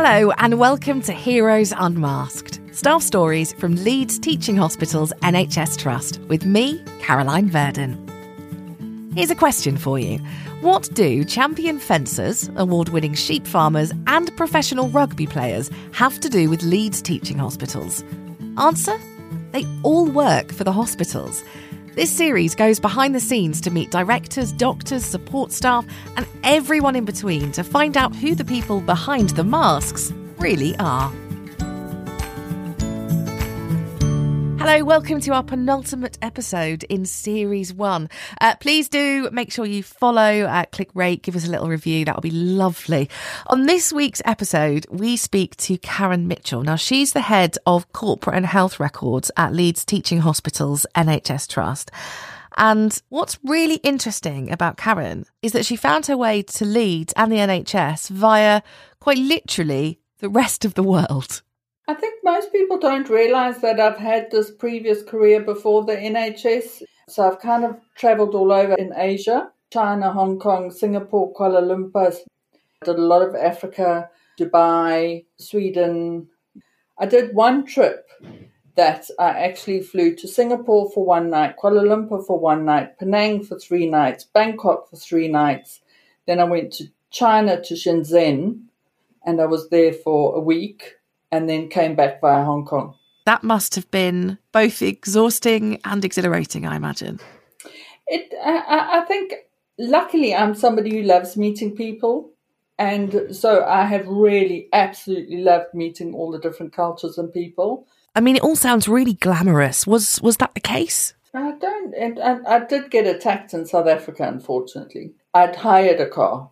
Hello, and welcome to Heroes Unmasked staff stories from Leeds Teaching Hospitals NHS Trust with me, Caroline Verdon. Here's a question for you What do champion fencers, award winning sheep farmers, and professional rugby players have to do with Leeds Teaching Hospitals? Answer They all work for the hospitals. This series goes behind the scenes to meet directors, doctors, support staff, and everyone in between to find out who the people behind the masks really are. Hello, welcome to our penultimate episode in Series 1. Uh, please do make sure you follow, uh, click rate, give us a little review. That would be lovely. On this week's episode, we speak to Karen Mitchell. Now, she's the head of corporate and health records at Leeds Teaching Hospitals NHS Trust. And what's really interesting about Karen is that she found her way to Leeds and the NHS via quite literally the rest of the world. I think most people don't realize that I've had this previous career before the NHS. So I've kind of traveled all over in Asia China, Hong Kong, Singapore, Kuala Lumpur. Did a lot of Africa, Dubai, Sweden. I did one trip that I actually flew to Singapore for one night, Kuala Lumpur for one night, Penang for three nights, Bangkok for three nights. Then I went to China to Shenzhen and I was there for a week and then came back via Hong Kong. That must have been both exhausting and exhilarating, I imagine. It, I, I think, luckily, I'm somebody who loves meeting people. And so I have really absolutely loved meeting all the different cultures and people. I mean, it all sounds really glamorous. Was was that the case? I don't, and, I did get attacked in South Africa. Unfortunately, I'd hired a car,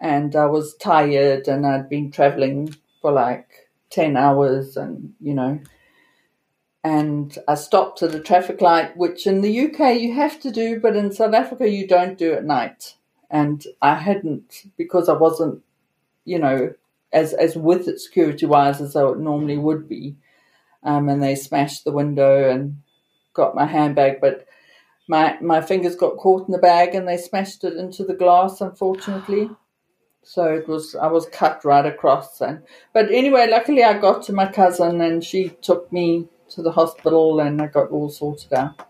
and I was tired, and I'd been traveling for like 10 hours and, you know, and I stopped at a traffic light, which in the UK you have to do, but in South Africa you don't do at night. And I hadn't because I wasn't, you know, as as with it security wise as I normally would be. Um, and they smashed the window and got my handbag, but my my fingers got caught in the bag and they smashed it into the glass, unfortunately. So it was I was cut right across and but anyway, luckily I got to my cousin and she took me to the hospital and I got all sorted out.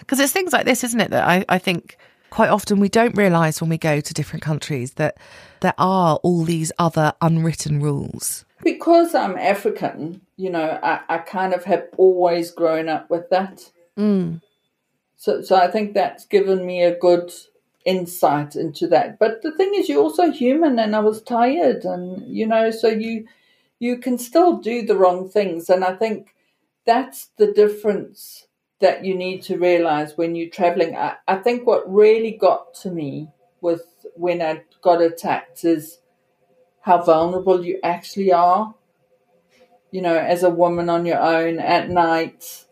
Because it's things like this, isn't it, that I, I think quite often we don't realise when we go to different countries that there are all these other unwritten rules. Because I'm African, you know, I, I kind of have always grown up with that. Mm. So so I think that's given me a good insight into that. But the thing is, you're also human, and I was tired, and you know, so you you can still do the wrong things, and I think that's the difference that you need to realize when you're traveling. I, I think what really got to me with when I got attacked is how vulnerable you actually are. You know, as a woman on your own at night,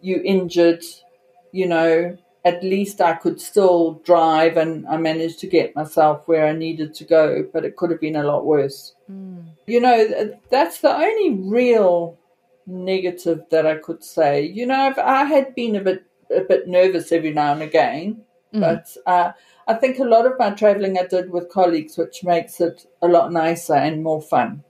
you injured, you know, at least I could still drive and I managed to get myself where I needed to go, but it could have been a lot worse. Mm. You know, that's the only real negative that I could say. You know, I've, I had been a bit a bit nervous every now and again, mm. but uh, I think a lot of my traveling I did with colleagues, which makes it a lot nicer and more fun.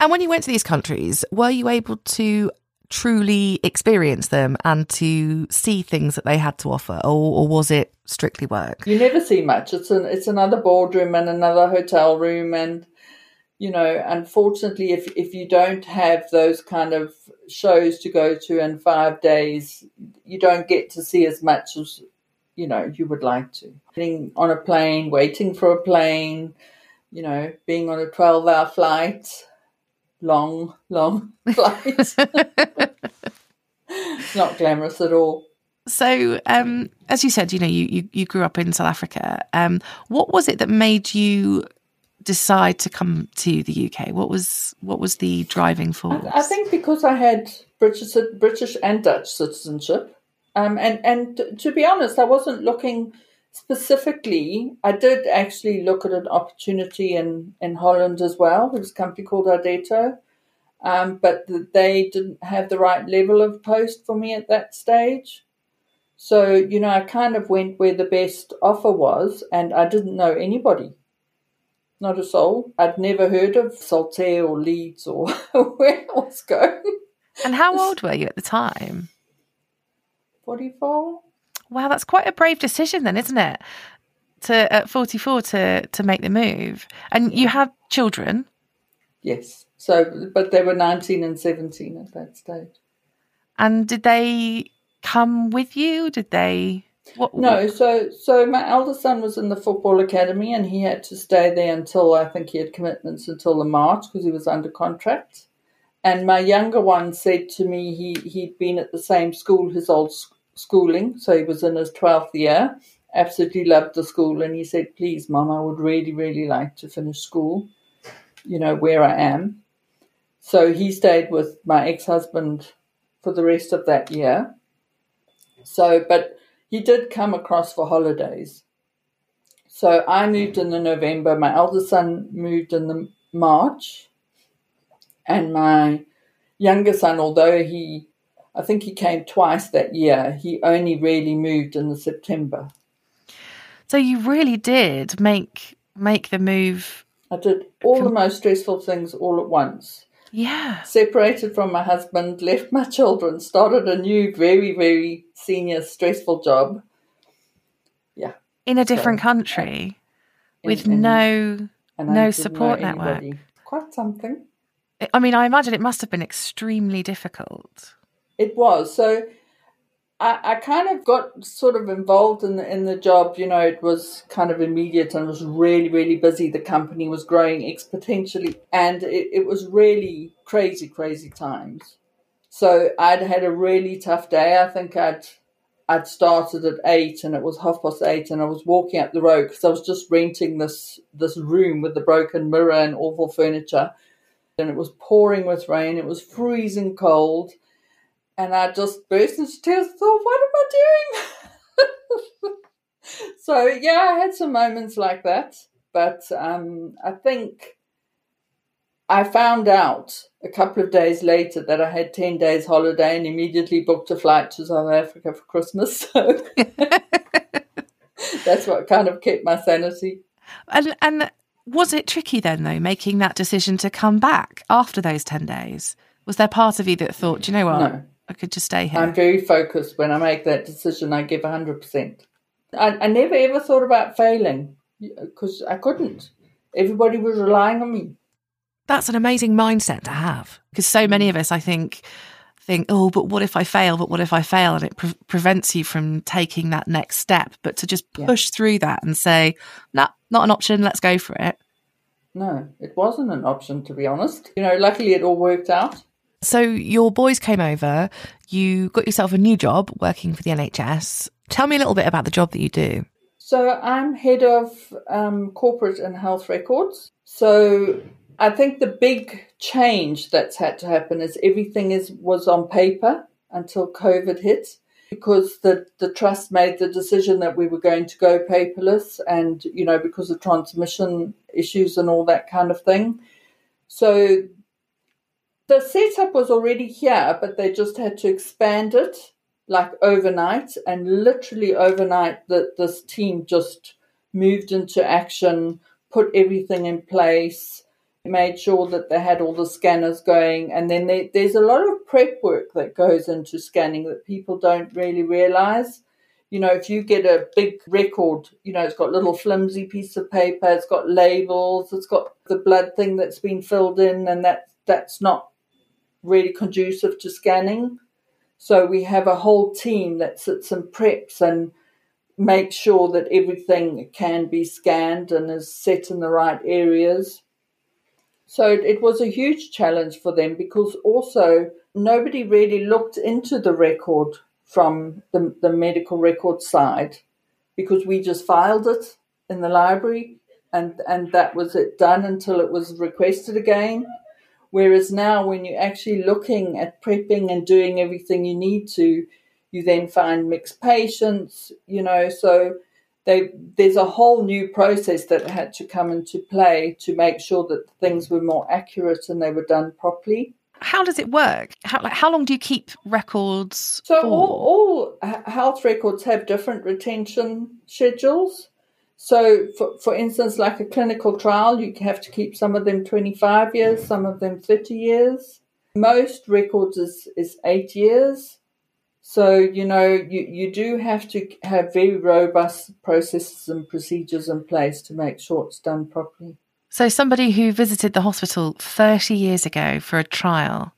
And when you went to these countries, were you able to truly experience them and to see things that they had to offer, or, or was it strictly work? You never see much. It's an it's another boardroom and another hotel room, and you know, unfortunately, if if you don't have those kind of shows to go to in five days, you don't get to see as much as you know you would like to. Being on a plane, waiting for a plane, you know, being on a twelve-hour flight long, long flight. It's not glamorous at all. So, um, as you said, you know, you, you, you grew up in South Africa. Um, what was it that made you decide to come to the UK? What was what was the driving force? I, I think because I had British British and Dutch citizenship, um, and and to be honest, I wasn't looking specifically, I did actually look at an opportunity in, in Holland as well. There was a company called Irdeto, um, but they didn't have the right level of post for me at that stage. So, you know, I kind of went where the best offer was, and I didn't know anybody. not a soul. I'd never heard of Saltaire or Leeds or where I was going. And how old were you at the time? 44. Wow, that's quite a brave decision then, isn't it? To at 44 to to make the move. And you had children? Yes. So but they were 19 and 17 at that stage. And did they come with you? Did they what, no, so so my eldest son was in the football academy and he had to stay there until I think he had commitments until the March because he was under contract. And my younger one said to me he he'd been at the same school his old schooling, so he was in his twelfth year. Absolutely loved the school, and he said, "Please, Mum, I would really, really like to finish school. You know where I am." So he stayed with my ex-husband for the rest of that year. So, but he did come across for holidays. So I moved in the November. My eldest son moved in the March, and my younger son, although he, I think he came twice that year, he only really moved in the September. So you really did make make the move. I did all the most stressful things all at once. Yeah. Separated from my husband, left my children, started a new, very, very senior, stressful job. Yeah. In a different so, country in, with in, no no support network. Quite something. I mean, I imagine it must have been extremely difficult. It was. So I, I kind of got sort of involved in the, in the job. You know, it was kind of immediate and was really, really busy. The company was growing exponentially, and it, it was really crazy, crazy times. So I'd had a really tough day. I think I'd I'd started at eight, and it was half past eight, and I was walking up the road because I was just renting this this room with the broken mirror and awful furniture, and it was pouring with rain. It was freezing cold and I just burst into tears. Thought, what am I doing? so yeah, I had some moments like that, but um, I think I found out a couple of days later that I had ten days holiday and immediately booked a flight to South Africa for Christmas. So that's what kind of kept my sanity. And and was it tricky then though, making that decision to come back after those ten days? Was there part of you that thought, you know what? No. I could just stay here. I'm very focused when I make that decision. I give 100%. I, I never ever thought about failing because I couldn't. Everybody was relying on me. That's an amazing mindset to have because so many of us, I think, think, oh, but what if I fail? But what if I fail? And it pre- prevents you from taking that next step. But to just push yeah. through that and say, nah, not an option. Let's go for it. No, it wasn't an option, to be honest. You know, luckily it all worked out. So your boys came over, you got yourself a new job working for the NHS. Tell me a little bit about the job that you do. So I'm head of um, corporate and health records. So I think the big change that's had to happen is everything is was on paper until COVID hit because the, the trust made the decision that we were going to go paperless and, you know, because of transmission issues and all that kind of thing. So the setup was already here, but they just had to expand it like overnight. And literally overnight, that this team just moved into action, put everything in place, made sure that they had all the scanners going. And then they, there's a lot of prep work that goes into scanning that people don't really realize. You know, if you get a big record, you know, it's got little flimsy piece of paper, it's got labels, it's got the blood thing that's been filled in, and that that's not really conducive to scanning. So we have a whole team that sits and preps and makes sure that everything can be scanned and is set in the right areas. So it was a huge challenge for them because also nobody really looked into the record from the, the medical record side because we just filed it in the library and, and that was it done until it was requested again. Whereas now, when you're actually looking at prepping and doing everything you need to, you then find mixed patients, you know, so they, there's a whole new process that had to come into play to make sure that things were more accurate and they were done properly. How does it work? How, like, how long do you keep records? So for? all, all health records have different retention schedules. So, for, for instance, like a clinical trial, you have to keep some of them 25 years, some of them 30 years. Most records is, is eight years. So, you know, you, you do have to have very robust processes and procedures in place to make sure it's done properly. So, somebody who visited the hospital 30 years ago for a trial,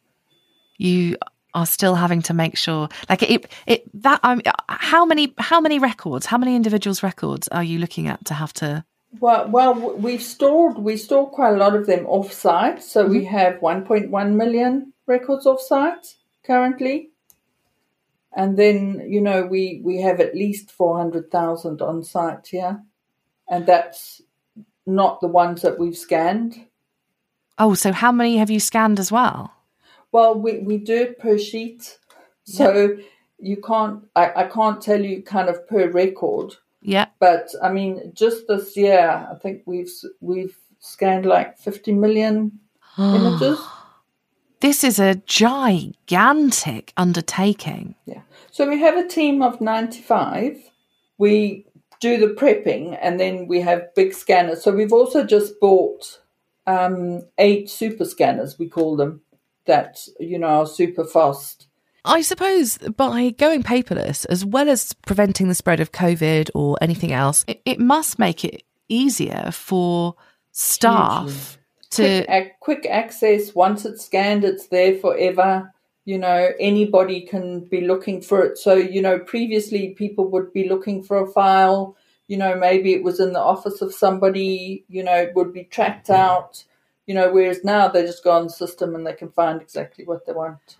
you are still having to make sure like it it that um, how many how many records how many individuals records are you looking at to have to? Well well we've stored we store quite a lot of them off site so mm-hmm. we have 1.1 million records off site currently. And then you know we we have at least 400,000 on site here and that's not the ones that we've scanned. Oh so how many have you scanned as well well, we, we do it per sheet. So yeah. you can't, I, I can't tell you kind of per record. Yeah. But I mean, just this year, I think we've, we've scanned like 50 million images. This is a gigantic undertaking. Yeah. So we have a team of 95. We do the prepping and then we have big scanners. So we've also just bought um, eight super scanners, we call them that you know are super fast. I suppose by going paperless, as well as preventing the spread of COVID or anything else, it, it must make it easier for staff to quick, quick access. Once it's scanned, it's there forever. You know, anybody can be looking for it. So, you know, previously people would be looking for a file. You know, maybe it was in the office of somebody. You know, it would be tracked out you know, whereas now they just go on the system and they can find exactly what they want.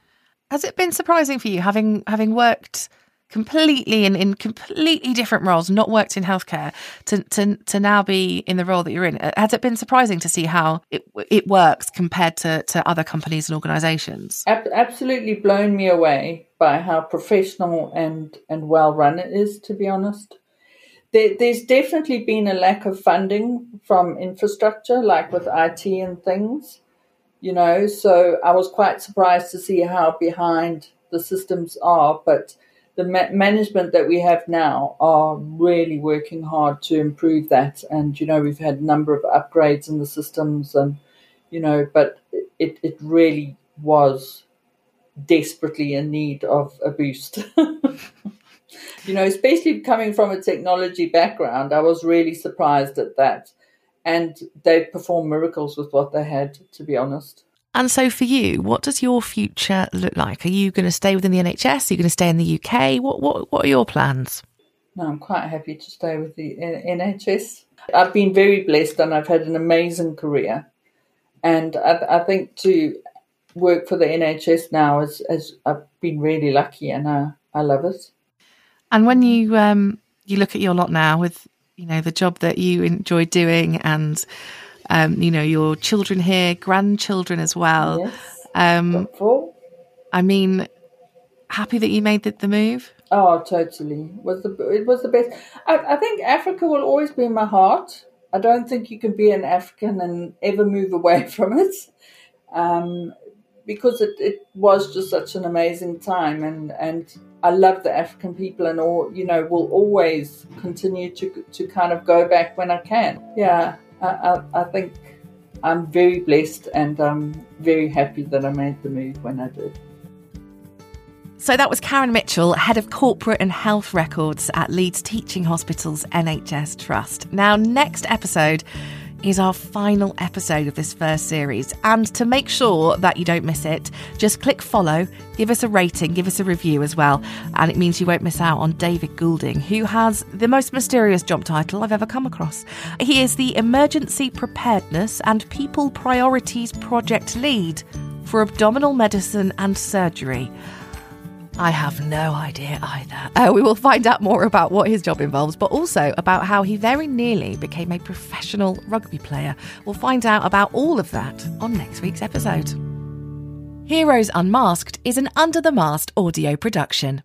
Has it been surprising for you having having worked completely in, in completely different roles, not worked in healthcare, to, to to now be in the role that you're in? Uh, has it been surprising to see how it it works compared to, to other companies and organisations? absolutely blown me away by how professional and, and well run it is, to be honest there, there's definitely been a lack of funding from infrastructure, like with IT and things, you know. So I was quite surprised to see how behind the systems are, but the ma- management that we have now are really working hard to improve that. And you know, we've had a number of upgrades in the systems, and you know, but it it really was desperately in need of a boost. you know, especially coming from a technology background, I was really surprised at that. And they performed miracles with what they had, to be honest. And so, for you, what does your future look like? Are you going to stay within the NHS? Are you going to stay in the UK? What what What are your plans? No, I'm quite happy to stay with the NHS. I've been very blessed, and I've had an amazing career. And I, I think to work for the NHS now is, is I've been really lucky, and I, I love it. And when you um, you look at your lot now with you know the job that you enjoy doing and um, you know your children here, grandchildren as well. Yes. Um, I mean, happy that you made the, the move. Oh, totally. It was the it was the best. I, I think Africa will always be in my heart. I don't think you can be an African and ever move away from it. Um, because it, it was just such an amazing time and, and I love the African people and all you know will always continue to to kind of go back when I can. Yeah, I, I, I think I'm very blessed and I'm very happy that I made the move when I did. So that was Karen Mitchell, Head of Corporate and Health Records at Leeds Teaching Hospitals NHS Trust. Now, next episode, is our final episode of this first series. And to make sure that you don't miss it, just click follow, give us a rating, give us a review as well. And it means you won't miss out on David Goulding, who has the most mysterious job title I've ever come across. He is the Emergency Preparedness and People Priorities Project Lead for Abdominal Medicine and Surgery. I have no idea either. Uh, we will find out more about what his job involves, but also about how he very nearly became a professional rugby player. We'll find out about all of that on next week's episode. Heroes Unmasked is an under the mast audio production.